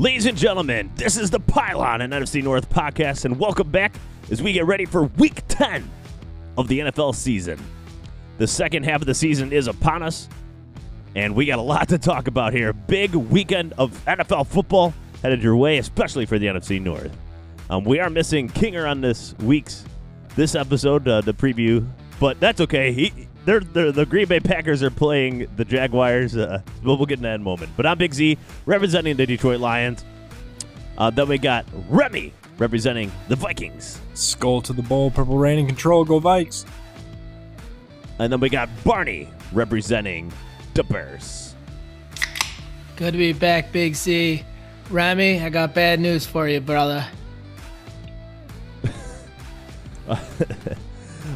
Ladies and gentlemen, this is the Pile On and NFC North podcast, and welcome back as we get ready for week 10 of the NFL season. The second half of the season is upon us, and we got a lot to talk about here. Big weekend of NFL football headed your way, especially for the NFC North. Um, we are missing Kinger on this week's this episode, uh, the preview, but that's okay. He, they're, they're, the Green Bay Packers are playing the Jaguars. Uh, we'll, we'll get in that in a moment. But I'm Big Z, representing the Detroit Lions. Uh, then we got Remy representing the Vikings. Skull to the bowl, purple rain and control, go Vikes. And then we got Barney representing the Bears. Good to be back, Big Z. Remy, I got bad news for you, brother.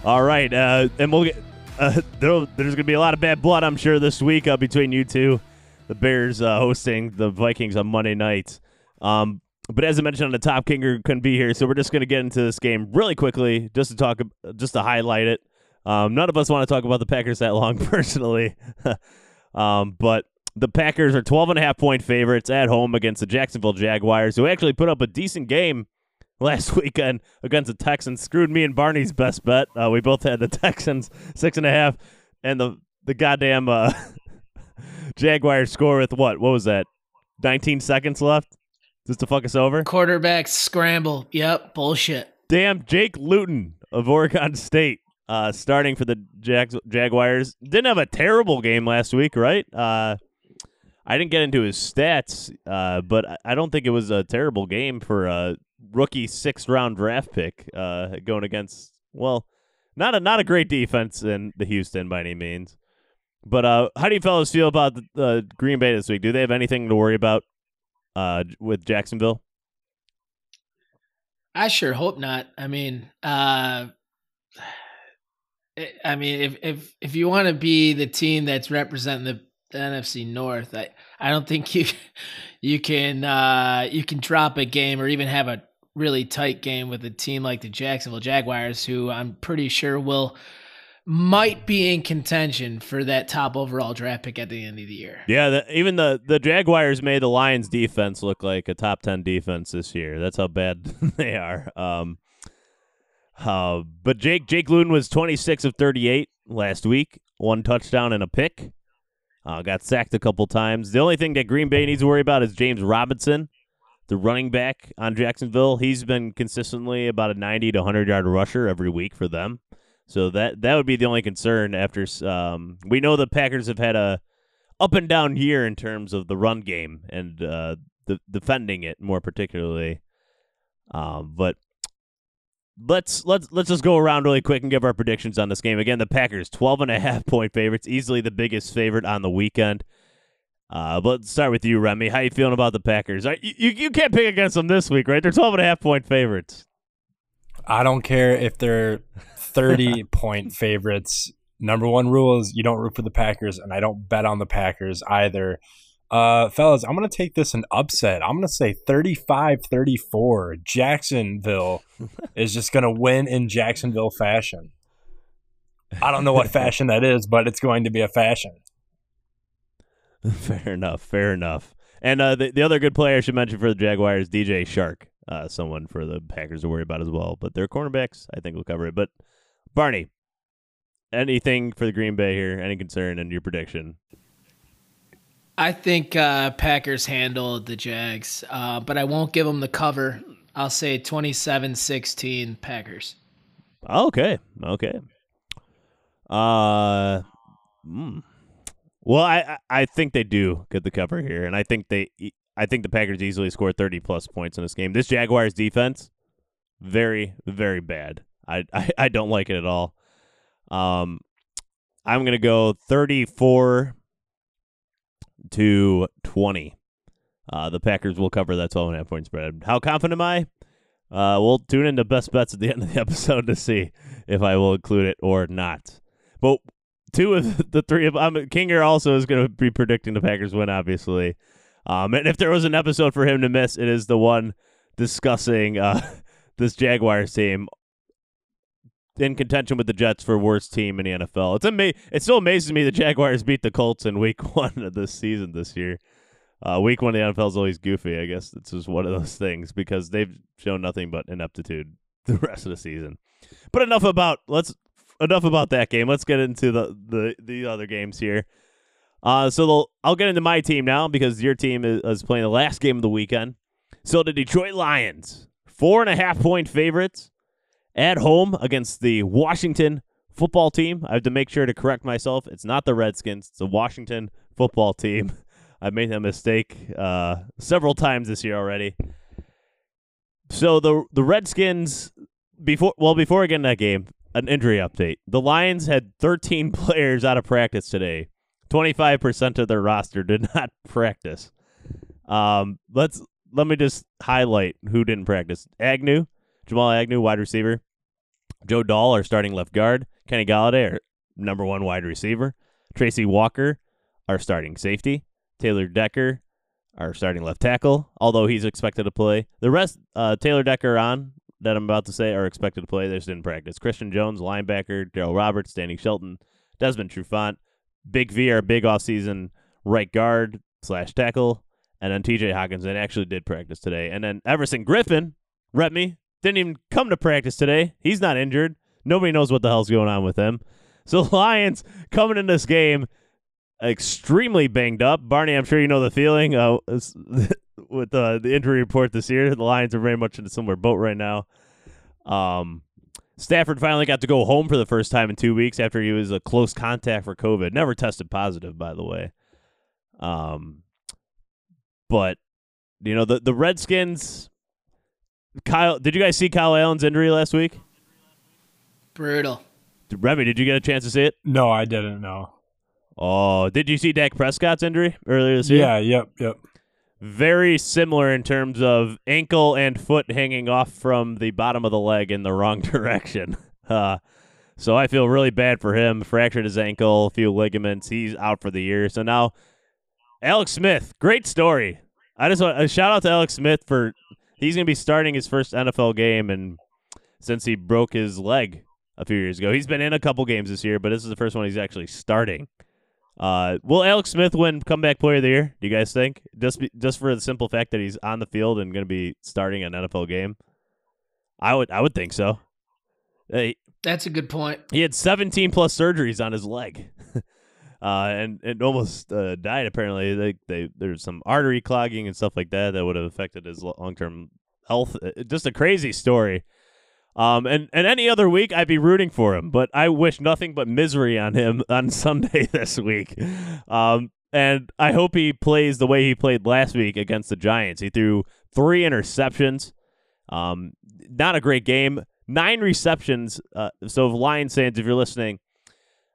All right, uh, and we'll get uh, there's going to be a lot of bad blood, I'm sure, this week uh, between you two. The Bears uh, hosting the Vikings on Monday night. Um, but as I mentioned on the top, Kinger couldn't be here, so we're just going to get into this game really quickly, just to talk, just to highlight it. Um, none of us want to talk about the Packers that long, personally. um, but the Packers are 12 and a half point favorites at home against the Jacksonville Jaguars, who actually put up a decent game last weekend against the Texans. Screwed me and Barney's best bet. Uh, we both had the Texans six and a half, and the the goddamn uh, Jaguars score with what? What was that? 19 seconds left just to fuck us over. Quarterback scramble. Yep, bullshit. Damn, Jake Luton of Oregon State. Uh, starting for the Jag- Jaguars. Didn't have a terrible game last week, right? Uh, I didn't get into his stats, uh, but I don't think it was a terrible game for a rookie sixth round draft pick uh, going against well, not a not a great defense in the Houston by any means. But uh, how do you fellas feel about the, the Green Bay this week? Do they have anything to worry about uh, with Jacksonville? I sure hope not. I mean, uh, I mean, if if if you want to be the team that's representing the, the NFC North, I I don't think you you can uh, you can drop a game or even have a really tight game with a team like the Jacksonville Jaguars, who I'm pretty sure will might be in contention for that top overall draft pick at the end of the year. Yeah, the, even the the Jaguars made the Lions defense look like a top 10 defense this year. That's how bad they are. Um uh, but Jake Jake Luton was 26 of 38 last week, one touchdown and a pick. Uh, got sacked a couple times. The only thing that Green Bay needs to worry about is James Robinson the running back on Jacksonville. He's been consistently about a 90 to 100 yard rusher every week for them. So that that would be the only concern. After um, we know the Packers have had a up and down year in terms of the run game and uh, the defending it more particularly. Um, but let's let's let's just go around really quick and give our predictions on this game. Again, the Packers 12 and a half point favorites, easily the biggest favorite on the weekend. Uh, but let's start with you, Remy. How you feeling about the Packers? You, you, you can't pick against them this week, right? They're 12 and a half point favorites. I don't care if they're 30 point favorites. Number one rule is you don't root for the Packers, and I don't bet on the Packers either. Uh, fellas, I'm going to take this an upset. I'm going to say 35 34. Jacksonville is just going to win in Jacksonville fashion. I don't know what fashion that is, but it's going to be a fashion. fair enough. Fair enough. And uh, the the other good player I should mention for the Jaguars, DJ Chark, uh, someone for the Packers to worry about as well. But their cornerbacks, I think, will cover it. But Barney, anything for the Green Bay here? Any concern in your prediction? I think uh, Packers handled the Jags, uh, but I won't give them the cover. I'll say 27-16 Packers. Okay. Okay. Uh, mm, well, I I think they do get the cover here, and I think they I think the Packers easily score thirty plus points in this game. This Jaguars defense, very very bad. I I, I don't like it at all. Um, I'm gonna go thirty four to twenty. Uh, the Packers will cover that 12 and a half point spread. How confident am I? Uh, we'll tune into best bets at the end of the episode to see if I will include it or not. But two of the three of um, Kinger also is going to be predicting the Packers win, obviously. Um, and if there was an episode for him to miss, it is the one discussing uh, this Jaguars team in contention with the Jets for worst team in the NFL. It's ama- It still amazes me the Jaguars beat the Colts in Week One of this season this year. Uh, week one of the NFL is always goofy. I guess it's just one of those things because they've shown nothing but ineptitude the rest of the season. But enough about let's enough about that game. Let's get into the the, the other games here. Uh, so I'll get into my team now because your team is, is playing the last game of the weekend. So the Detroit Lions, four and a half point favorites at home against the Washington football team. I have to make sure to correct myself. It's not the Redskins. It's the Washington football team. I've made that mistake uh, several times this year already. So the the Redskins before well before I get in that game, an injury update. The Lions had 13 players out of practice today. 25% of their roster did not practice. Um, let's let me just highlight who didn't practice. Agnew, Jamal Agnew, wide receiver. Joe Dahl, our starting left guard. Kenny Golladay, our number one wide receiver. Tracy Walker, our starting safety. Taylor Decker, our starting left tackle, although he's expected to play. The rest, uh, Taylor Decker on that I'm about to say are expected to play. They just didn't practice. Christian Jones, linebacker. Darryl Roberts, Danny Shelton, Desmond Trufant, Big V, our big offseason right guard slash tackle, and then TJ Hockenson actually did practice today. And then Everson Griffen, rep me, didn't even come to practice today. He's not injured. Nobody knows what the hell's going on with him. So Lions coming in this game extremely banged up. Barney, I'm sure you know the feeling uh, with uh, the injury report this year. The Lions are very much in a similar boat right now. Um, Stafford finally got to go home for the first time in two weeks after he was a close contact for COVID. Never tested positive, by the way. Um, but you know the the Redskins. Kyle, did you guys see Kyle Allen's injury last week? Brutal. Remy, did you get a chance to see it? No, I didn't. No. Oh, did you see Dak Prescott's injury earlier this year? Yeah. Yep. Yep. Very similar in terms of ankle and foot hanging off from the bottom of the leg in the wrong direction. Uh, so I feel really bad for him. Fractured his ankle, a few ligaments. He's out for the year. So now, Alex Smith, great story. I just want a shout out to Alex Smith for he's going to be starting his first NFL game, and since he broke his leg a few years ago, he's been in a couple games this year, but this is the first one he's actually starting. Uh, will Alex Smith win comeback player of the year? Do you guys think? Just be, just for the simple fact that he's on the field and going to be starting an NFL game, I would I would think so. Hey, That's a good point. he had 17 plus surgeries on his leg, uh, and and almost uh, died. Apparently, they, they there's some artery clogging and stuff like that that would have affected his long term health. Uh, Just a crazy story. Um, and, and any other week, I'd be rooting for him, but I wish nothing but misery on him on Sunday this week. Um, and I hope he plays the way he played last week against the Giants. He threw three interceptions. Um, not a great game. Nine receptions. Uh, so, Lions fans, if you're listening,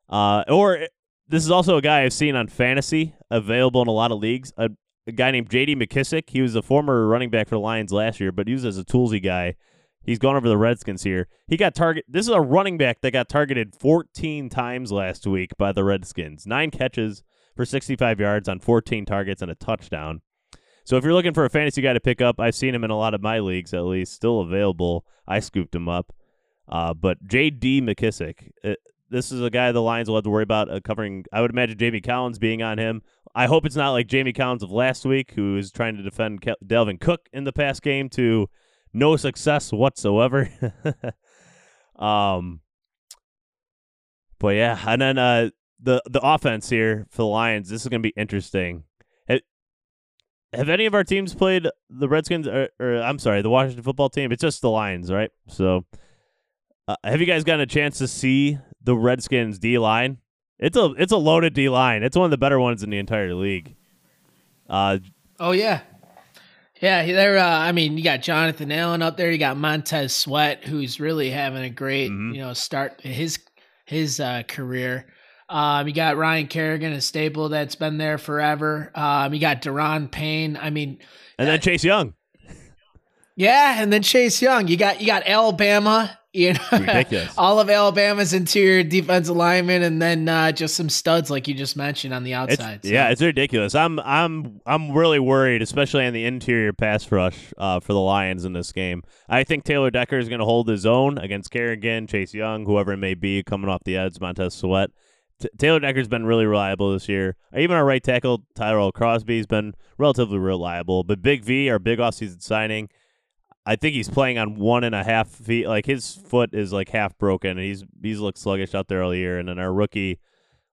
uh, or this is also a guy I've seen on fantasy, available in a lot of leagues. A, a guy named J.D. McKissic. He was a former running back for the Lions last year, but used as a toolsy guy. He's gone over the Redskins here. He got target. This is a running back that got targeted 14 times last week by the Redskins. Nine catches for 65 yards on 14 targets and a touchdown. So if you're looking for a fantasy guy to pick up, I've seen him in a lot of my leagues at least, still available. I scooped him up. Uh, but J.D. McKissic, uh, this is a guy the Lions will have to worry about uh, covering. I would imagine Jamie Collins being on him. I hope it's not like Jamie Collins of last week, who is trying to defend Delvin Cook in the past game to no success whatsoever. um, but yeah, and then uh, the the offense here for the Lions. This is going to be interesting. Have, have any of our teams played the Redskins? Or, or I'm sorry, the Washington football team. It's just the Lions, right? So, uh, have you guys gotten a chance to see the Redskins D line? It's a it's a loaded D line. It's one of the better ones in the entire league. Uh, Oh yeah, yeah. They're. Uh, I mean, you got Jonathan Allen up there. You got Montez Sweat, who's really having a great, Mhm. you know, start his his uh, career. Um, you got Ryan Kerrigan, a staple that's been there forever. Um, you got Daron Payne. I mean, and then Chase Young. Yeah, and then Chase Young. You got you got Alabama. You know, all of Alabama's interior defensive linemen, and then uh, just some studs like you just mentioned on the It's, outside. So- Yeah, it's ridiculous. I'm I'm I'm really worried, especially on the interior pass rush uh, for the Lions in this game. I think Taylor Decker is going to hold his own against Kerrigan, Chase Young, whoever it may be coming off the edge, Montez Sweat. T- Taylor Decker's been really reliable this year. Even our right tackle Tyrell Crosby's been relatively reliable. But Big V, our big offseason signing, I think he's playing on one and a half feet. Like his foot is like half broken, and he's he's looked sluggish out there all year. And then our rookie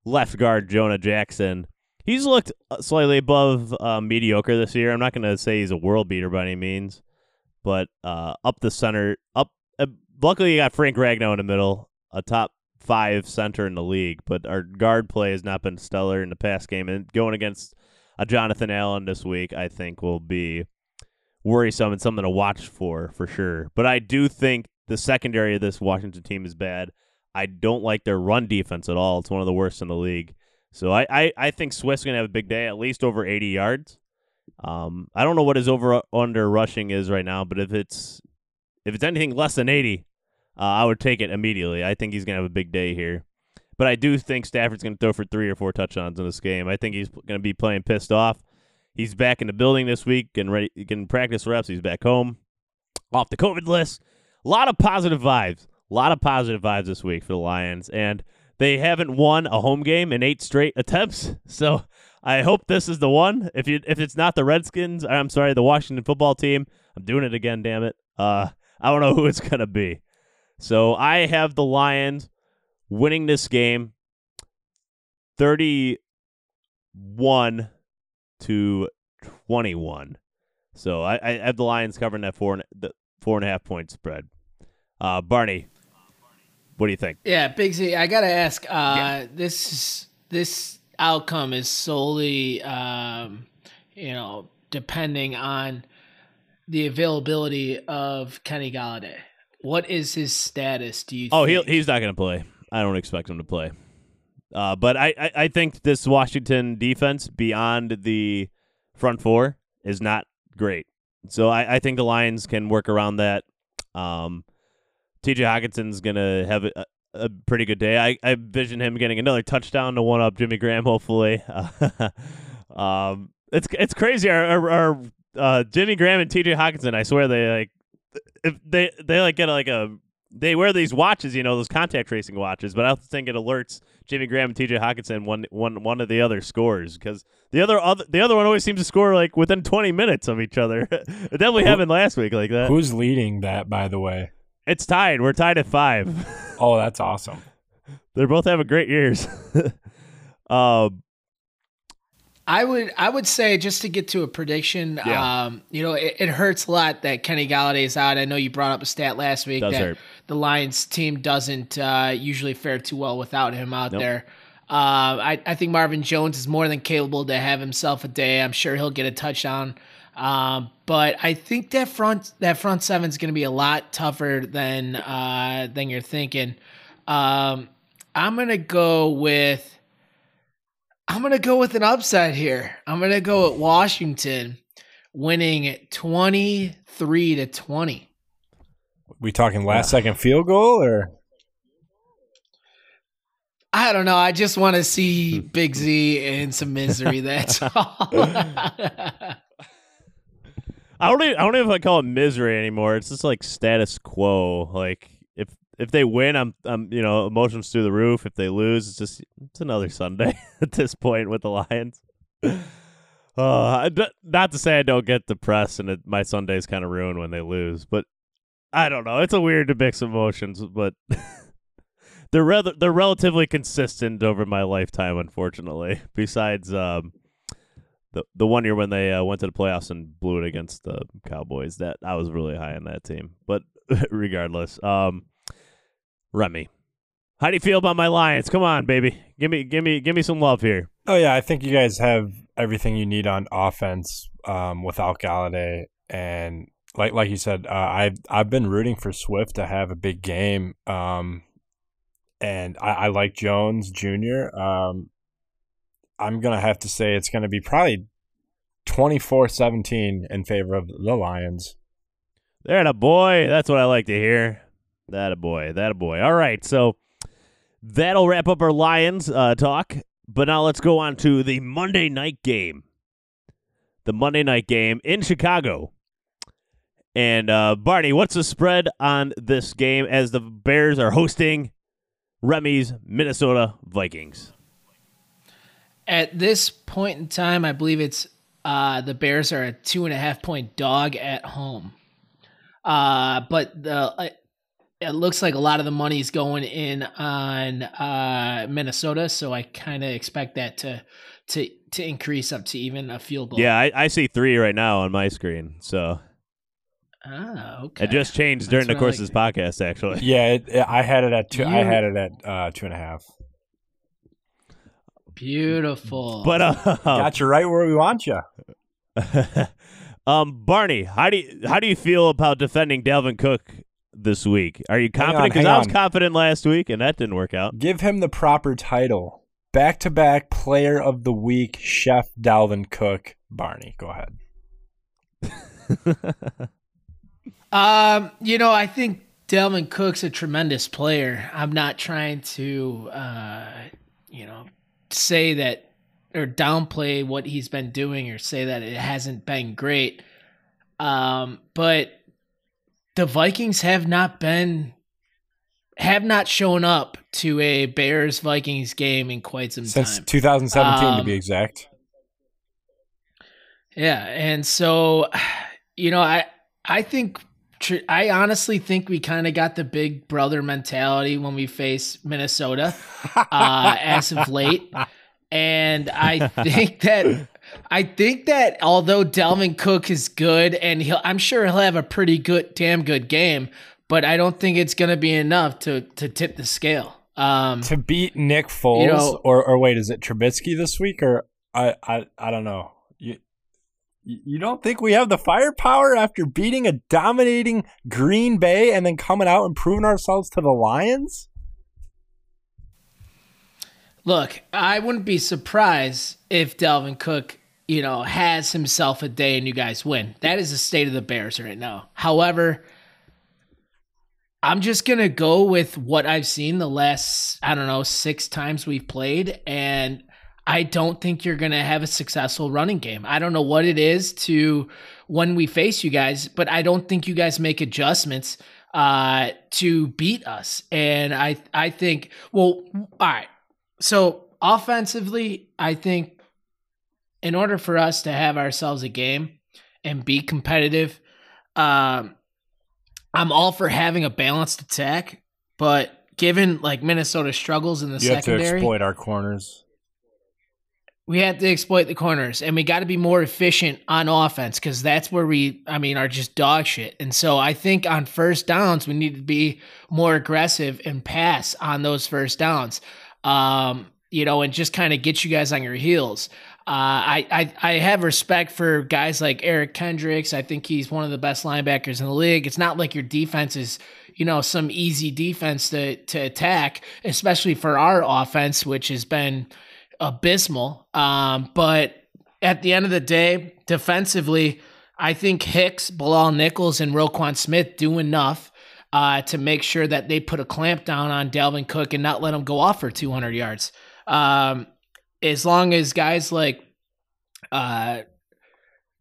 left guard Jonah Jackson, he's looked uh, slightly above uh, mediocre this year. I'm not going to say he's a world beater by any means, but uh, up the center, up. Uh, luckily, you got Frank Ragnow in the middle, a top five center in the league, but our guard play has not been stellar in the past game. And going against a Jonathan Allen this week, I think will be worrisome and something to watch for for sure. But I do think the secondary of this Washington team is bad. I don't like their run defense at all. It's one of the worst in the league. So I, I, I think Swift's gonna have a big day, at least over 80 yards. Um, I don't know what his over under rushing is right now, but if it's if it's anything less than 80, uh, I would take it immediately. I think he's to have a big day here. But I do think Stafford's going to throw for three or four touchdowns in this game. I think he's going to be playing pissed off. He's back in the building this week and ready, getting practice reps. He's back home, off the COVID list. A lot of positive vibes. A lot of positive vibes this week for the Lions, and they haven't won a home game in eight straight attempts. So I hope this is the one. If you if it's not the Redskins, I'm sorry, the Washington football team. I'm doing it again. Damn it. Uh, I don't know who it's gonna be. So I have the Lions winning this game 31 to 21. So I, I have the Lions covering that four and, the four and a half point spread. Uh, Barney, what do you think? Yeah, Big Z, I got to ask uh, yeah. this this outcome is solely um, you know depending on the availability of Kenny Golladay. What is his status? Do you? Oh, he he's not going to play. I don't expect him to play. Uh, but I, I, I think this Washington defense beyond the front four is not great. So I, I think the Lions can work around that. Um, T.J. Hockenson's gonna have a, a, pretty good day. I, I envision him getting another touchdown to one up Jimmy Graham. Hopefully, um, it's it's crazy. Our, our, our uh, Jimmy Graham and T.J. Hockenson. I swear they like if they they like get like a they wear these watches, you know, those contact tracing watches, but I don't think it alerts Jimmy Graham and TJ Hockenson one one one of the other scores because the other other the other one always seems to score like within twenty minutes of each other. it definitely Who, happened last week like that. Who's leading that, by the way? It's tied. We're tied at five. oh, that's awesome. They're both having great years. um, I would I would say just to get to a prediction, yeah. um, you know, it, it, hurts a lot that Kenny Golladay is out. I know you brought up a stat last week Does that hurt. the Lions team doesn't uh, usually fare too well without him out nope. there. Uh, I, I think Marvin Jones is more than capable to have himself a day. I'm sure he'll get a touchdown. Um, but I think that front that front seven is going to be a lot tougher than uh, than you're thinking. Um, I'm going to go with I'm going to go with an upset here. I'm going to go with Washington winning 23 to 20. We talking last second field goal or I don't know. I just want to see hmm. Big Z in some misery. That's all. I don't even, I don't even call it misery anymore. It's just like status quo. Like if they win, I'm I'm you know emotions through the roof. If they lose, it's just it's another Sunday at this point with the Lions. Uh, not to say I don't get depressed and it, my Sunday's kind of ruined when they lose, but I don't know. It's a weird mix of emotions, but they're rather they're relatively consistent over my lifetime. Unfortunately, besides um, the the one year when they uh, went to the playoffs and blew it against the Cowboys, that I was really high on that team. But regardless, um, Remy. How do you feel about my Lions? Come on, baby. Give me give me give me some love here. Oh yeah, I think you guys have everything you need on offense um, without Golladay and like like you said, uh, I've I've been rooting for Swift to have a big game. Um, and I, I, like Jones Jr. Um, I'm gonna have to say it's gonna be probably 24-17 in favor of the Lions. There, in a boy. That's what I like to hear. That a boy. That a boy. All right. So that'll wrap up our Lions uh, talk. But now let's go on to the Monday night game. The Monday night game in Chicago. And uh, Barney, what's the spread on this game as the Bears are hosting Remy's Minnesota Vikings? at this point in time, I believe it's uh, the Bears are a two and a half point dog at home. Uh, but the uh, it looks like a lot of the money is going in on uh, Minnesota, so I kind of expect that to to to increase up to even a field goal. Yeah, I, I see three right now on my screen. So Ah, okay. it just changed during That's the what I course of like. this podcast, actually. Yeah, it, it- I had it at two. I had it at uh, two and a half. Beautiful. But uh, Got you right where we want you. um, Barney, how do you how do you feel about defending Dalvin Cook this week? Are you confident? Because I was confident last week, and that didn't work out. Give him the proper title. Back to back player of the week, Chef Dalvin Cook. Barney, go ahead. Um, you know, I think Dalvin Cook's a tremendous player. I'm not trying to, uh, you know, say that or downplay what he's been doing or say that it hasn't been great. Um, but the Vikings have not been have not shown up to a Bears Vikings game in quite some time. Since time. 2017, to Um, be exact. Yeah, and so you know, I I think tr- I honestly think we kind of got the big brother mentality when we face Minnesota uh, as of late, and I think that I think that although Delvin Cook is good, and he'll I'm sure he'll have a pretty good, damn good game, but I don't think it's going to be enough to to tip the scale. Um, to beat Nick Foles, know- or or wait, is it Trubisky this week, or I I I don't know. You you don't think we have the firepower after beating a dominating Green Bay and then coming out and proving ourselves to the Lions? Look, I wouldn't be surprised if Delvin Cook, you know, has himself a day and you guys win. That is the state of the Bears right now. However, I'm just going to go with what I've seen the last, I don't know, six times we've played. And I don't think you're going to have a successful running game. I don't know what it is to when we face you guys, but I don't think you guys make adjustments uh, to beat us. And I, I think, well, all right. So offensively, I think in order for us to have ourselves a game and be competitive, um, I'm all for having a balanced attack. But given like Minnesota struggles in the You have to exploit our corners. we have to exploit the corners and we got to be more efficient on offense because that's where we i mean are just dog shit and so i think on first downs we need to be more aggressive and pass on those first downs um you know and just kind of get you guys on your heels uh, I, I I have respect for guys like Eric Kendricks. I think he's one of the best linebackers in the league. It's not like your defense is, you know, some easy defense to to attack, especially for our offense, which has been abysmal. Um, but at the end of the day, defensively, I think Hicks, Bilal Nichols, and Roquan Smith do enough uh, to make sure that they put a clamp down on Dalvin Cook and not let him go off for 200 yards. Um, as long as guys like uh,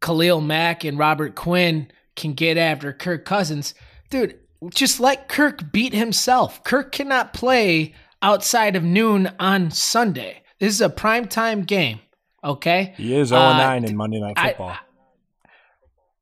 Khalil Mack and Robert Quinn can get after Kirk Cousins, dude, just let Kirk beat himself. Kirk cannot play outside of noon on Sunday. This is a primetime game, okay? He is 0 Uh, 9 in Monday Night I- Football.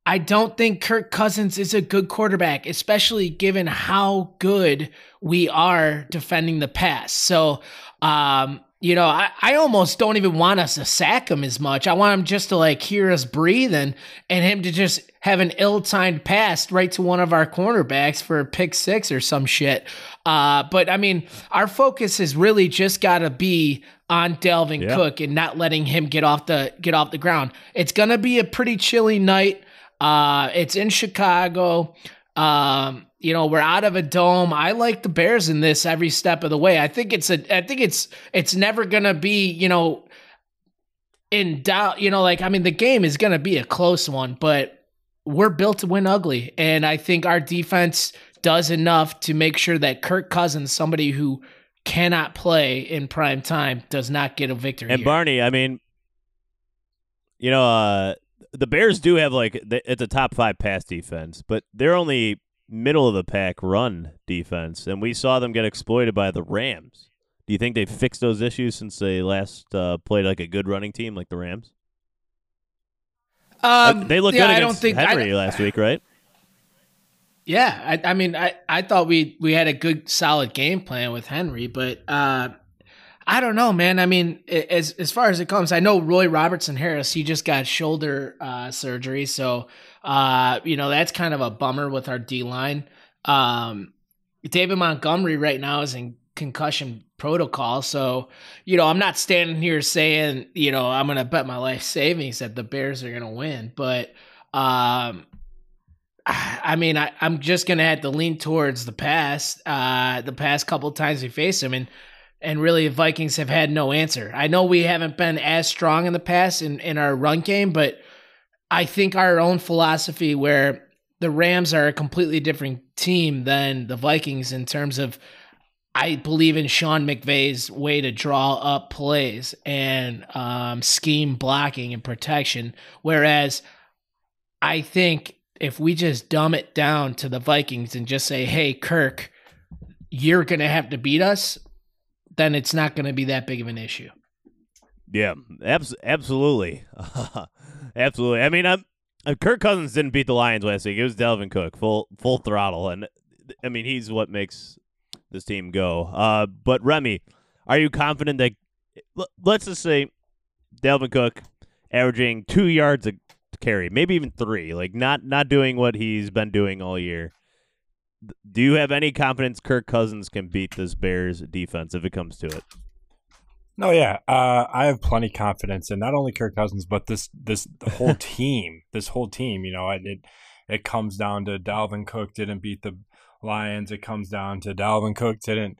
I don't think Kirk Cousins is a good quarterback, especially given how good we are defending the pass. So, um, you know, I, I almost don't even want us to sack him as much. I want him just to like hear us breathe and, and him to just have an ill timed pass right to one of our cornerbacks for a pick six or some shit. Uh, but I mean, our focus has really just got to be on Delvin Yeah. Cook and not letting him get off the get off the ground. It's gonna be a pretty chilly night. Uh, it's in Chicago. Um, you know, we're out of a dome. I like the Bears in this every step of the way. I think it's a I think it's it's never gonna be, you know, in doubt, you know, like I mean the game is gonna be a close one, but we're built to win ugly. And I think our defense does enough to make sure that Kirk Cousins, somebody who cannot play in prime time, does not get a victory. And here. Barney, I mean, you know, uh, the Bears do have like th- it's a top five pass defense, but they're only middle of the pack run defense, and we saw them get exploited by the Rams Do you think they've fixed those issues since they last uh, played like a good running team like the Rams? Um, they looked yeah, good I against don't think Henry last week, right? Yeah, I, I mean, I, I thought we we had a good solid game plan with Henry, but uh, I don't know, man. I mean, as as far as it comes, I know Roy Robertson Harris. He just got shoulder uh, surgery, so uh, you know that's kind of a bummer with our D line. Um, David Montgomery right now is in concussion protocol, so you know I'm not standing here saying you know I'm gonna bet my life savings that the Bears are gonna win, but um, I mean, I, I'm just gonna have to lean towards the past. Uh, the past couple times we faced them, and and really, the Vikings have had no answer. I know we haven't been as strong in the past in in our run game, but I think our own philosophy, where the Rams are a completely different team than the Vikings in terms of. I believe in Sean McVay's way to draw up plays and um, scheme blocking and protection, whereas I think if we just dumb it down to the Vikings and just say, "Hey, Kirk, you're going to have to beat us," then it's not going to be that big of an issue. Yeah, abs- absolutely, absolutely. I mean, I'm, uh, Kirk Cousins didn't beat the Lions last week. It was Delvin Cook, full full throttle, and I mean he's what makes this team go. Uh, but Remy, are you confident that? Let's just say Delvin Cook averaging two yards a carry, maybe even three, like not not doing what he's been doing all year. Do you have any confidence Kirk Cousins can beat this Bears defense if it comes to it? No, yeah, uh, I have plenty confidence in not only Kirk Cousins but this this whole team. This whole team, you know, it it, comes down to Dalvin Cook didn't beat the Lions. It comes down to Dalvin Cook didn't,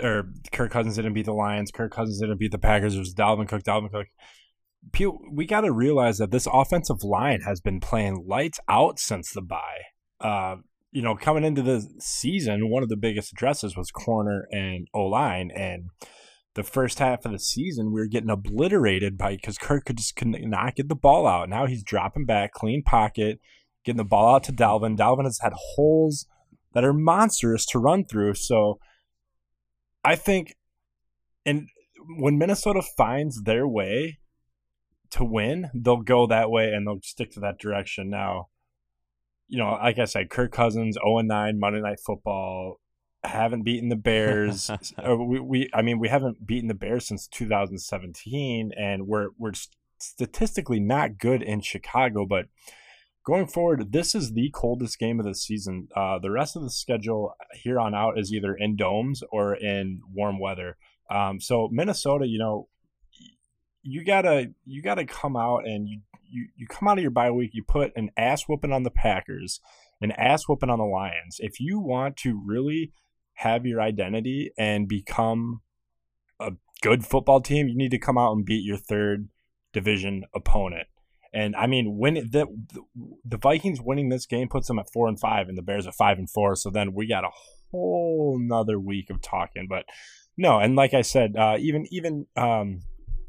or Kirk Cousins didn't beat the Lions. Kirk Cousins didn't beat the Packers. It was Dalvin Cook. Dalvin Cook. We got to realize that this offensive line has been playing lights out since the bye. Uh, you know, coming into the season, one of the biggest addresses was corner and O line, and the first half of the season, we were getting obliterated by because Kirk could just could not get the ball out. Now he's dropping back, clean pocket, getting the ball out to Dalvin. Dalvin has had holes that are monstrous to run through. So I think, and when Minnesota finds their way to win, they'll go that way and they'll stick to that direction. Now, you know, like I said, Kirk Cousins, 0 9, Monday Night Football, haven't beaten the Bears. or we, we, I mean, we haven't beaten the Bears since 2017, and we're we're statistically not good in Chicago. But going forward, this is the coldest game of the season. Uh, the rest of the schedule here on out is either in domes or in warm weather. Um, so Minnesota, you know, you gotta you gotta come out and you you, you come out of your bye week, you put an ass whooping on the Packers, an ass whooping on the Lions. If you want to really have your identity and become a good football team, you need to come out and beat your third division opponent. And I mean, when the the Vikings winning this game puts them at four and five, and the Bears at five and four. So then we got a whole another week of talking. But no, and like I said, uh, even even um,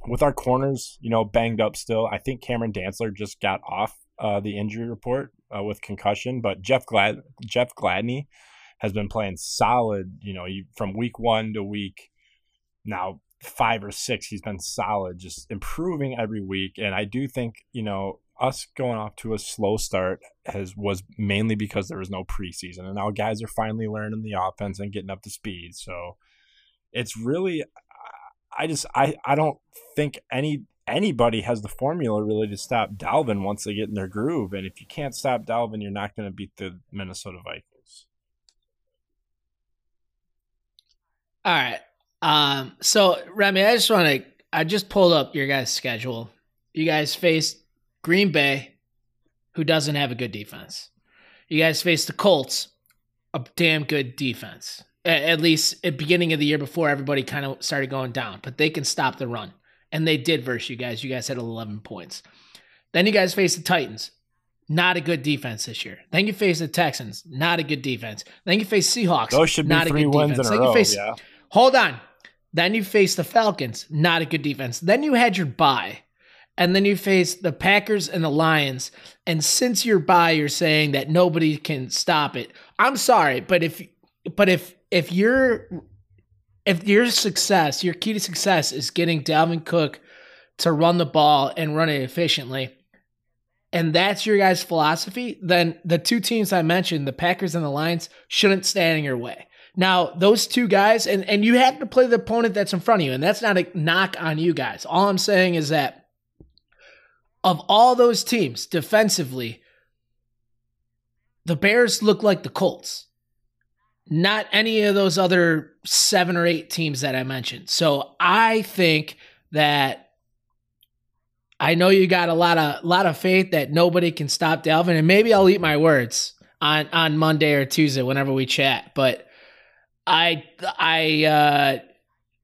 with our corners, you know, banged up still. I think Cameron Dantzler just got off uh, the injury report uh, with concussion, but Jeff Glad Jeff Gladney has been playing solid. You know, from week one to week now five or six, he's been solid, just improving every week. And I do think you know us going off to a slow start has was mainly because there was no preseason, and now guys are finally learning the offense and getting up to speed. So it's really I just I I don't think any anybody has the formula really to stop Dalvin once they get in their groove. And if you can't stop Dalvin, you're not going to beat the Minnesota Vikings. All right. Um, so Remy, I just want to I just pulled up your guys' schedule. You guys face Green Bay, who doesn't have a good defense. You guys face the Colts, a damn good defense. A- At least at beginning of the year before everybody kind of started going down, but they can stop the run. And they did versus you guys. You guys had 11 points. Then you guys face the Titans. Not a good defense this year. Then you face the Texans. Not a good defense. Then you face Seahawks. Those should be not three a good wins defense. in a Then you row. face- yeah. Hold on. Then you face the Falcons, not a good defense. Then you had your bye. And then you face the Packers and the Lions. And since you're bye, you're saying that nobody can stop it. I'm sorry, but if but if if you're if your success, your key to success is getting Dalvin Cook to run the ball and run it efficiently, and that's your guys' philosophy, then the two teams I mentioned, the Packers and the Lions, shouldn't stand in your way. Now, those two guys, and, and you have to play the opponent that's in front of you, and that's not a knock on you guys. All I'm saying is that of all those teams defensively, the Bears look like the Colts, not any of those other seven or eight teams that I mentioned. So I think that I know you got a lot of lot of faith that nobody can stop Dalvin, and maybe I'll eat my words on on Monday or Tuesday whenever we chat. But I I uh,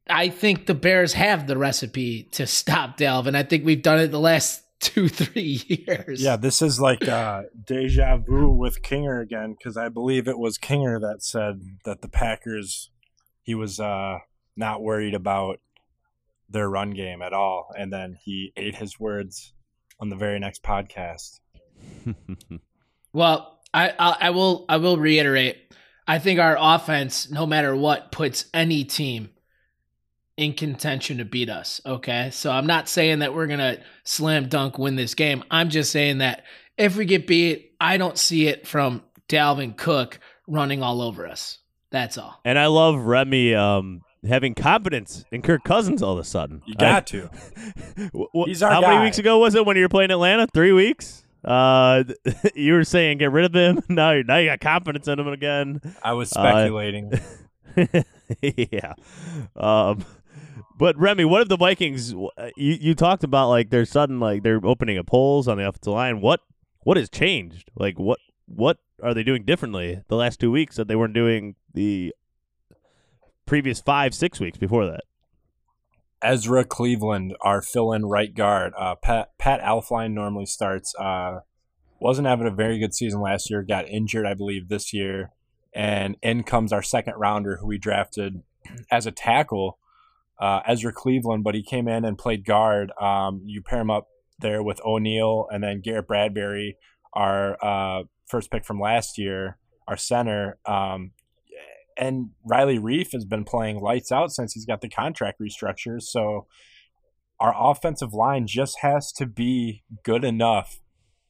I think the Bears have the recipe to stop Dalvin. I think we've done it the last two three years. Yeah, this is like uh, deja vu with Kinger again because I believe it was Kinger that said that the Packers he was uh, not worried about their run game at all, and then he ate his words on the very next podcast. well, I, I, I will I will reiterate. I think our offense, no matter what, puts any team in contention to beat us. Okay, so I'm not saying that we're gonna slam dunk win this game. I'm just saying that if we get beat, I don't see it from Dalvin Cook running all over us. That's all. And I love Remy um, having confidence in Kirk Cousins all of a sudden. You got to. He's our How guy. many weeks ago was it when you were playing Atlanta? Three weeks. Uh, you were saying get rid of him. Now, now you got confidence in him again. I was speculating. Uh, yeah. Um, but Remy, what if the Vikings? You you talked about like they're sudden like they're opening up holes on the offensive line. What what has changed? Like what what are they doing differently the last two weeks that they weren't doing the previous five, six weeks before that. Ezra Cleveland, our fill-in right guard. Uh, Pat Pat Elflein normally starts. Uh, wasn't having a very good season last year. Got injured, I believe, this year. And in comes our second rounder, who we drafted as a tackle, uh, Ezra Cleveland. But he came in and played guard. Um, you pair him up there with O'Neill and then Garrett Bradbury, our uh, first pick from last year, our center. Um, and Riley Reiff has been playing lights out since he's got the contract restructure. So our offensive line just has to be good enough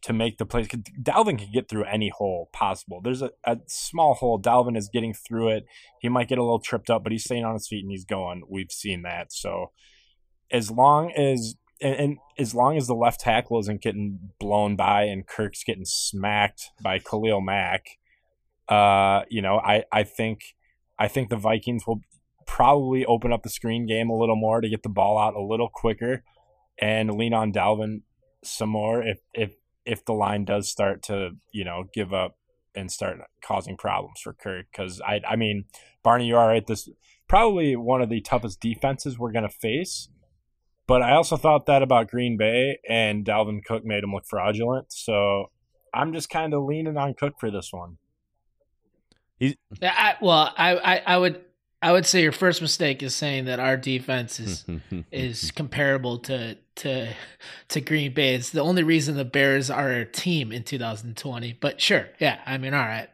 to make the plays. Dalvin can get through any hole possible. There's a, a small hole. Dalvin is getting through it. He might get a little tripped up, but he's staying on his feet and he's going. We've seen that. So as long as and, and, as long as the left tackle isn't getting blown by and Kirk's getting smacked by Khalil Mack, uh, you know, I I think I think the Vikings will probably open up the screen game a little more to get the ball out a little quicker and lean on Dalvin some more if if if the line does start to you know give up and start causing problems for Kirk. Because I I mean Barney you are right. This probably one of the toughest defenses we're gonna face. But I also thought that about Green Bay and Dalvin Cook made him look fraudulent. So I'm just kind of leaning on Cook for this one. He's I, well, I, I, I would I would say your first mistake is saying that our defense is is comparable to to to Green Bay. It's the only reason the Bears are a team in 2020. But sure, yeah, I mean, all right.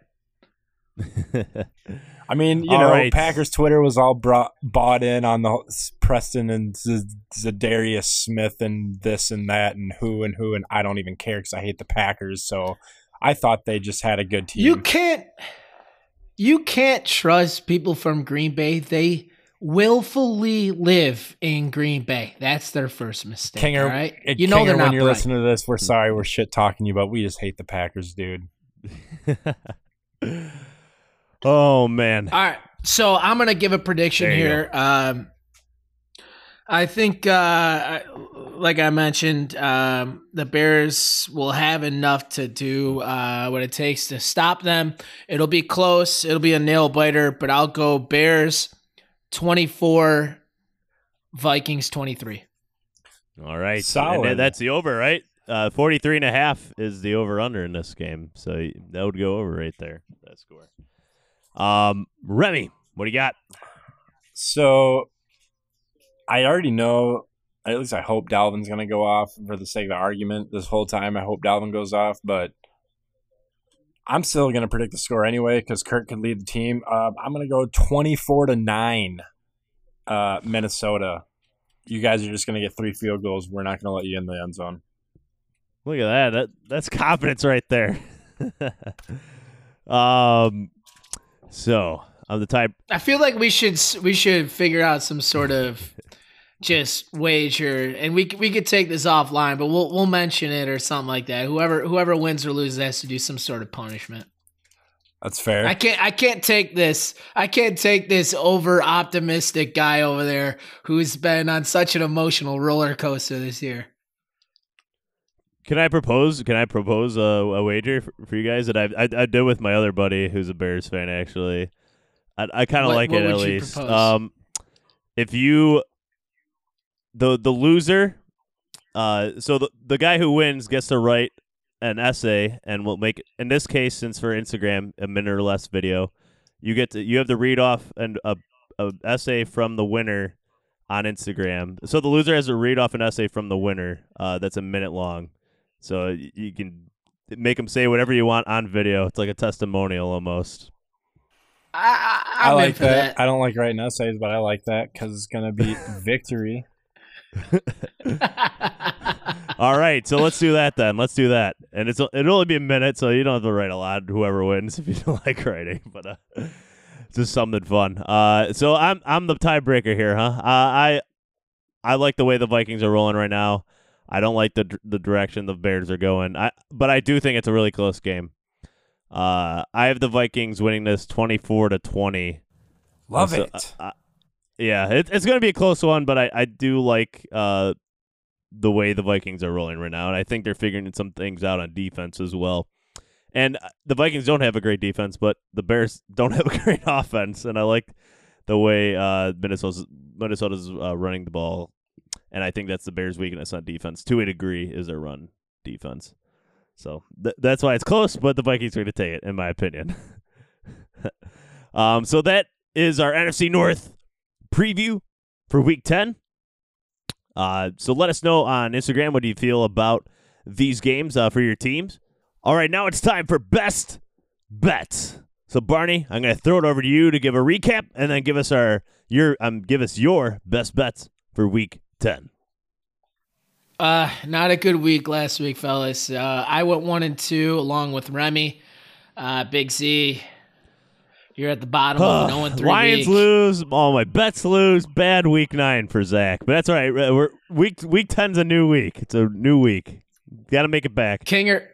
I mean, you all know, right. Packers Twitter was all brought bought in on the Preston and Z- Za'Darius Smith and this and that and who and who and I don't even care because I hate the Packers. So I thought they just had a good team. You can't you can't trust people from Green Bay. They willfully live in Green Bay. That's their first mistake. Kinger, right? You know they're not. When you're bright. listening to this, we're sorry. We're shit talking you, but we just hate the Packers, dude. oh man. All right. So I'm gonna give a prediction here. Um, I think, uh, like I mentioned, um, the Bears will have enough to do uh, what it takes to stop them. It'll be close. It'll be a nail biter, but I'll go Bears 24, Vikings 23. All right. Solid. And that's the over, right? Uh, 43 and a half is the over under in this game. So that would go over right there, that score. Um, Remy, what do you got? So I already know. At least I hope Dalvin's going to go off for the sake of the argument. This whole time, I hope Dalvin goes off, but I'm still going to predict the score anyway because Kirk could lead the team. Uh, I'm going to go 24 to nine uh, Minnesota. You guys are just going to get three field goals. We're not going to let you in the end zone. Look at that. that that's confidence right there. um, so I'm the type. I feel like we should we should figure out some sort of just wager, and we we could take this offline, but we'll we'll mention it or something like that. Whoever whoever wins or loses has to do some sort of punishment. That's fair. I can't I can't take this. I can't take this over optimistic guy over there who's been on such an emotional roller coaster this year. Can I propose? Can I propose a, a wager for, for, you guys that I, I I did with my other buddy who's a Bears fan actually. I I kind of like what it at least. Um, if you the the loser, uh, so the the guy who wins gets to write an essay and we'll make in this case since for Instagram a minute or less video, you get to you have to read off an a, a essay from the winner on Instagram. So the loser has to read off an essay from the winner uh, that's a minute long. So you can make them say whatever you want on video. It's like a testimonial almost. I, I, I like for that. I don't like writing essays, but I like that because it's going to be victory. All right, so let's do that then. Let's do that, and it's it'll only be a minute, so you don't have to write a lot. Whoever wins, if you don't like writing, but uh, just something fun. Uh, so I'm I'm the tiebreaker here, huh? Uh, I I like the way the Vikings are rolling right now. I don't like the the direction the Bears are going. I but I do think it's a really close game. Uh, I have the Vikings winning this twenty four to twenty. Love So, it. uh, uh, yeah, it, it's going to be a close one, but I, I do like uh, the way the Vikings are rolling right now, and I think they're figuring some things out on defense as well. And uh, the Vikings don't have a great defense, but the Bears don't have a great offense, and I like the way uh, Minnesota's Minnesota's uh, running the ball, and I think that's the Bears' weakness on defense to a degree is their run defense. So th- that's why it's close, but the Vikings are going to take it, in my opinion. um, so that is our NFC North preview for Week Ten. Uh, so let us know on Instagram what do you feel about these games uh, for your teams. All right, now it's time for best bets. So Barney, I'm going to throw it over to you to give a recap and then give us our your um give us your best bets for Week Ten. Uh, not a good week last week, fellas. Uh, I went one and two along with Remy. Uh, Big Z, you're at the bottom of an 0 3 Lions week. lose. All my bets lose. Bad week nine for Zach, but that's all right. We're week week ten's a new week. It's a new week. Got to make it back. Kinger,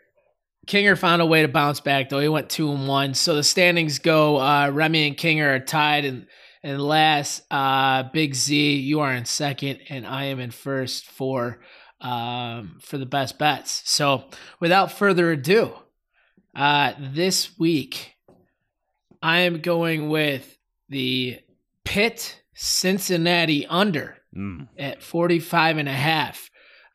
Kinger found a way to bounce back though. He went two and one. So the standings go. Uh, Remy and Kinger are tied, and and last, uh, Big Z, you are in second, and I am in first for um for the best bets. So without further ado, uh, this week I am going with the Pitt Cincinnati under Mm. at 45 and a half.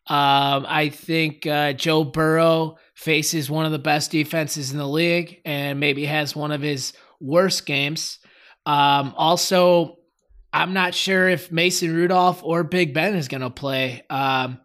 Um, I think uh, Joe Burrow faces one of the best defenses in the league and maybe has one of his worst games. Um, also, I'm not sure if Mason Rudolph or Big Ben is going to play. Um,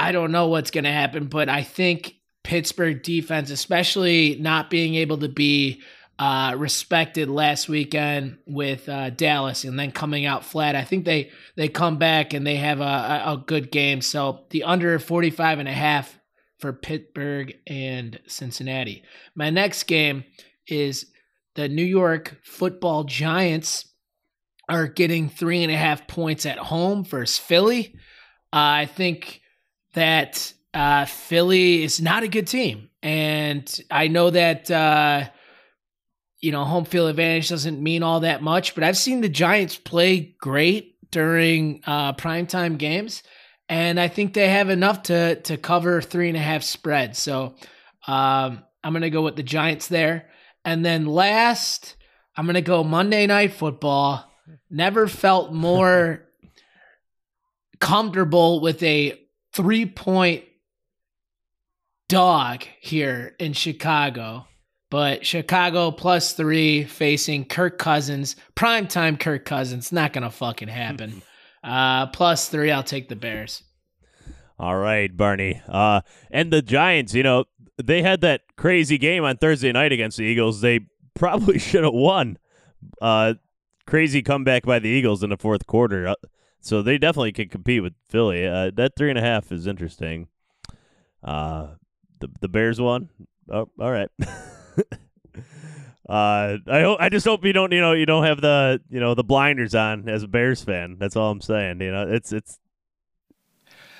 I don't know what's going to happen, but I think Pittsburgh defense, especially not being able to be uh, respected last weekend with uh, Dallas and then coming out flat. I think they they come back and they have a, a, good game. So the under 45 and a half for Pittsburgh and Cincinnati. My next game is the New York football Giants are getting three and a half points at home versus Philly. Uh, I think that uh, Philly is not a good team. And I know that uh, you know, home field advantage doesn't mean all that much, but I've seen the Giants play great during uh, primetime games, and I think they have enough to to cover three and a half spread. So um, I'm going to go with the Giants there, and then last I'm going to go Monday Night Football. Never felt more comfortable with a three point dog here in Chicago. But Chicago plus three facing Kirk Cousins, primetime Kirk Cousins, not gonna fucking happen. uh, plus three, I'll take the Bears. All right, Barney. Uh, and the Giants, you know, they had that crazy game on Thursday night against the Eagles. They probably should have won. Uh, crazy comeback by the Eagles in the fourth quarter. So they definitely can compete with Philly. Uh, that three and a half is interesting. Uh, the the Bears one. Oh, all right. uh, I hope I just hope you don't you know you don't have the you know the blinders on as a Bears fan. That's all I'm saying. You know, it's it's.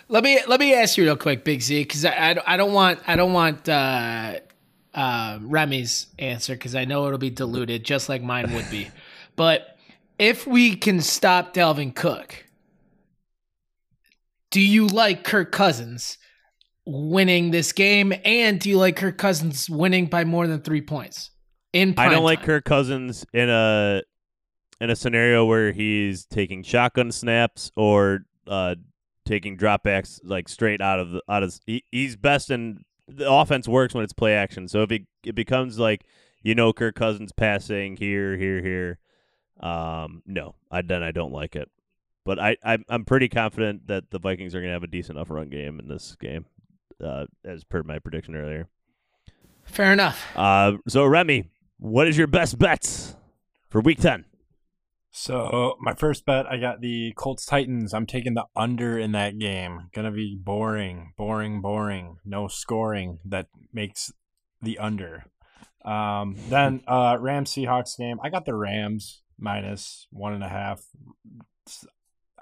Let me let me ask you real quick, Big Z, because I, I, I don't want I don't want uh, uh, Remy's answer because I know it'll be diluted just like mine would be. but if we can stop Dalvin Cook, do you like Kirk Cousins winning this game, and do you like Kirk Cousins winning by more than three points? In I don't like? Kirk Cousins in a in a scenario where he's taking shotgun snaps or uh, taking dropbacks like straight out of the out of. He, he's best in the offense works when it's play action. So if it it becomes like you know Kirk Cousins passing here, here, here, um, no, I then I don't like it. But I, I I'm pretty confident that the Vikings are going to have a decent enough run game in this game, uh, as per my prediction earlier. Fair enough. Uh, so Remy, what is your best bets for Week Ten? So my first bet, I got the Colts Titans. I'm taking the under in that game. Gonna be boring, boring, boring. No scoring. That makes the under. Um, then uh, Rams Seahawks game. I got the Rams minus one and a half.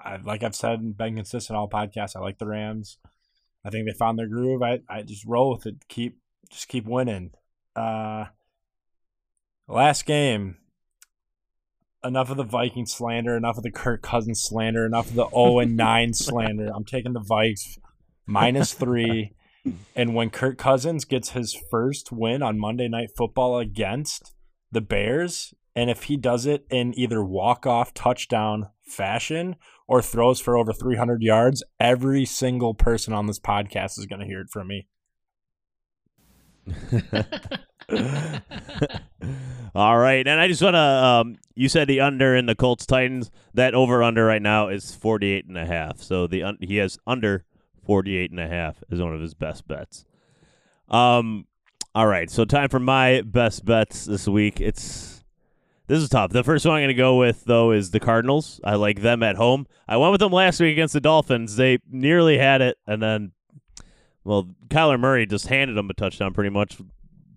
I, like I've said, and been consistent all podcasts. I like the Rams. I think they found their groove. I, I just roll with it. Keep just keep winning. Uh, last game, enough of the Viking slander, enough of the Kirk Cousins slander, enough of the 0 and 9 slander. I'm taking the Vikes minus three. And when Kirk Cousins gets his first win on Monday Night Football against the Bears, and if he does it in either walk off touchdown fashion or throws for over 300 yards, every single person on this podcast is going to hear it from me. All right, and I just want to. Um, you said the under in the Colts Titans. That over under right now is 48 and a half. So the un- he has under 48 and a half is one of his best bets. Um, all right, so time for my best bets this week. It's this is tough. The first one I'm going to go with though is the Cardinals. I like them at home. I went with them last week against the Dolphins. They nearly had it, and then, well, Kyler Murray just handed them a touchdown pretty much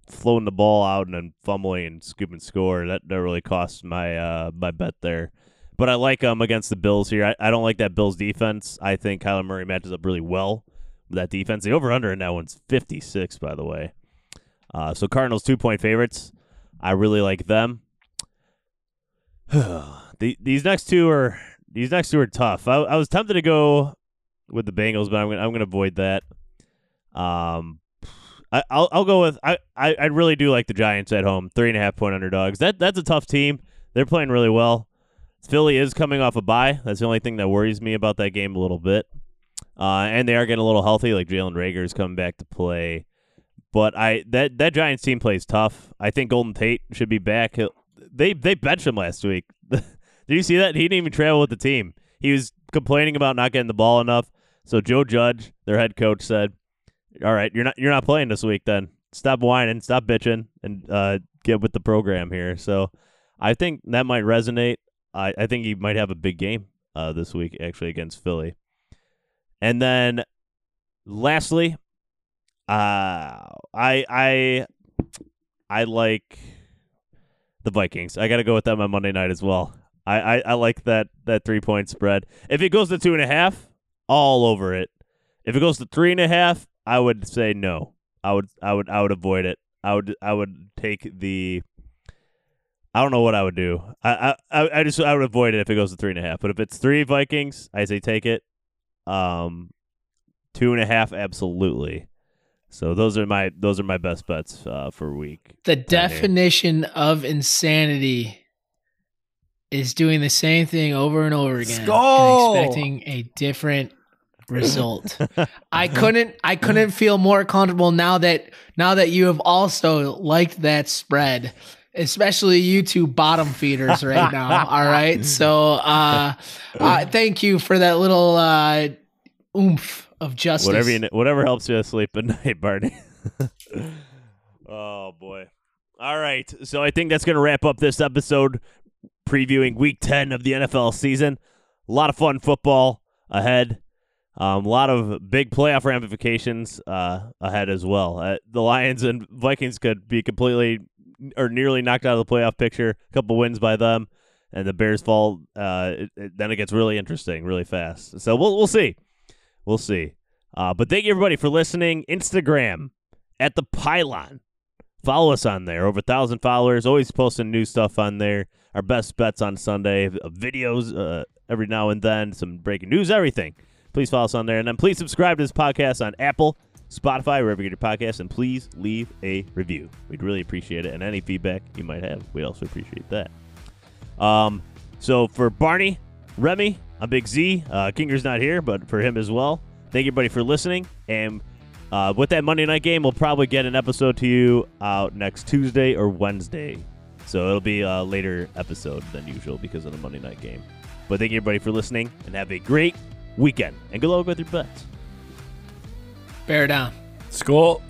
floating the ball out and then fumbling and scooping score. That that really cost my uh, my bet there. But I like them against the Bills here. I, I don't like that Bills defense. I think Kyler Murray matches up really well with that defense. The over under in that one's 56, by the way. Uh, so Cardinals two point favorites. I really like them. the, these next two are these next two are tough. I, I was tempted to go with the Bengals, but I'm gonna I'm gonna avoid that. Um, I, will I'll go with I, I I really do like the Giants at home, three and a half point underdogs. That that's a tough team. They're playing really well. Philly is coming off a bye. That's the only thing that worries me about that game a little bit. Uh, and they are getting a little healthy. Like Jalen Reagor is coming back to play. But I that that Giants team plays tough. I think Golden Tate should be back. He'll, they they benched him last week. Did you see that? He didn't even travel with the team. He was complaining about not getting the ball enough. So Joe Judge, their head coach, said, "All right, you're not you're not playing this week. Then stop whining, stop bitching, and uh, get with the program here." So I think that might resonate. I, I think he might have a big game uh, this week actually against Philly. And then lastly, uh, I I I like the Vikings. I got to go with them on Monday night as well. I, I, I like that that three point spread. If it goes to two and a half, all over it. If it goes to three and a half, I would say no. I would I would I would avoid it. I would I would take the. I don't know what I would do. I I I just I would avoid it if it goes to three and a half. But if it's three Vikings, I say take it. Um, two and a half, absolutely. So those are my those are my best bets uh, for week. The definition of insanity is doing the same thing over and over again and expecting a different result. I couldn't I couldn't feel more comfortable now that now that you have also liked that spread. Especially you two bottom feeders right now. all right. So uh, uh thank you for that little uh oomph of justice. Whatever you, whatever helps you sleep at night, Barney. oh boy. All right. So I think that's going to wrap up this episode. previewing Week 10 of the NFL season. A lot of fun football ahead. Um, a lot of big playoff ramifications uh, ahead as well. Uh, the Lions and Vikings could be completely or nearly knocked out of the playoff picture. A couple wins by them, and the Bears fall. Uh, it, it, then it gets really interesting, really fast. So we'll we'll see, we'll see. Uh, but thank you everybody for listening. Instagram at the Pile On. Follow us on there. Over a thousand followers. Always posting new stuff on there. Our best bets on Sunday. Uh, videos uh, every now and then. Some breaking news. Everything. Please follow us on there, and then please subscribe to this podcast on Apple, Spotify, wherever you get your podcasts, and please leave a review. We'd really appreciate it, and any feedback you might have, we also appreciate that. Um, so for Barney, Remy, I'm Big Z. Uh, Kinger's not here, but for him as well. Thank you, everybody, for listening. And uh, with that Monday night game, we'll probably get an episode to you out next Tuesday or Wednesday. So it'll be a later episode than usual because of the Monday night game. But thank you, everybody, for listening, and have a great weekend. And good luck with your bets. Bear down. Skol.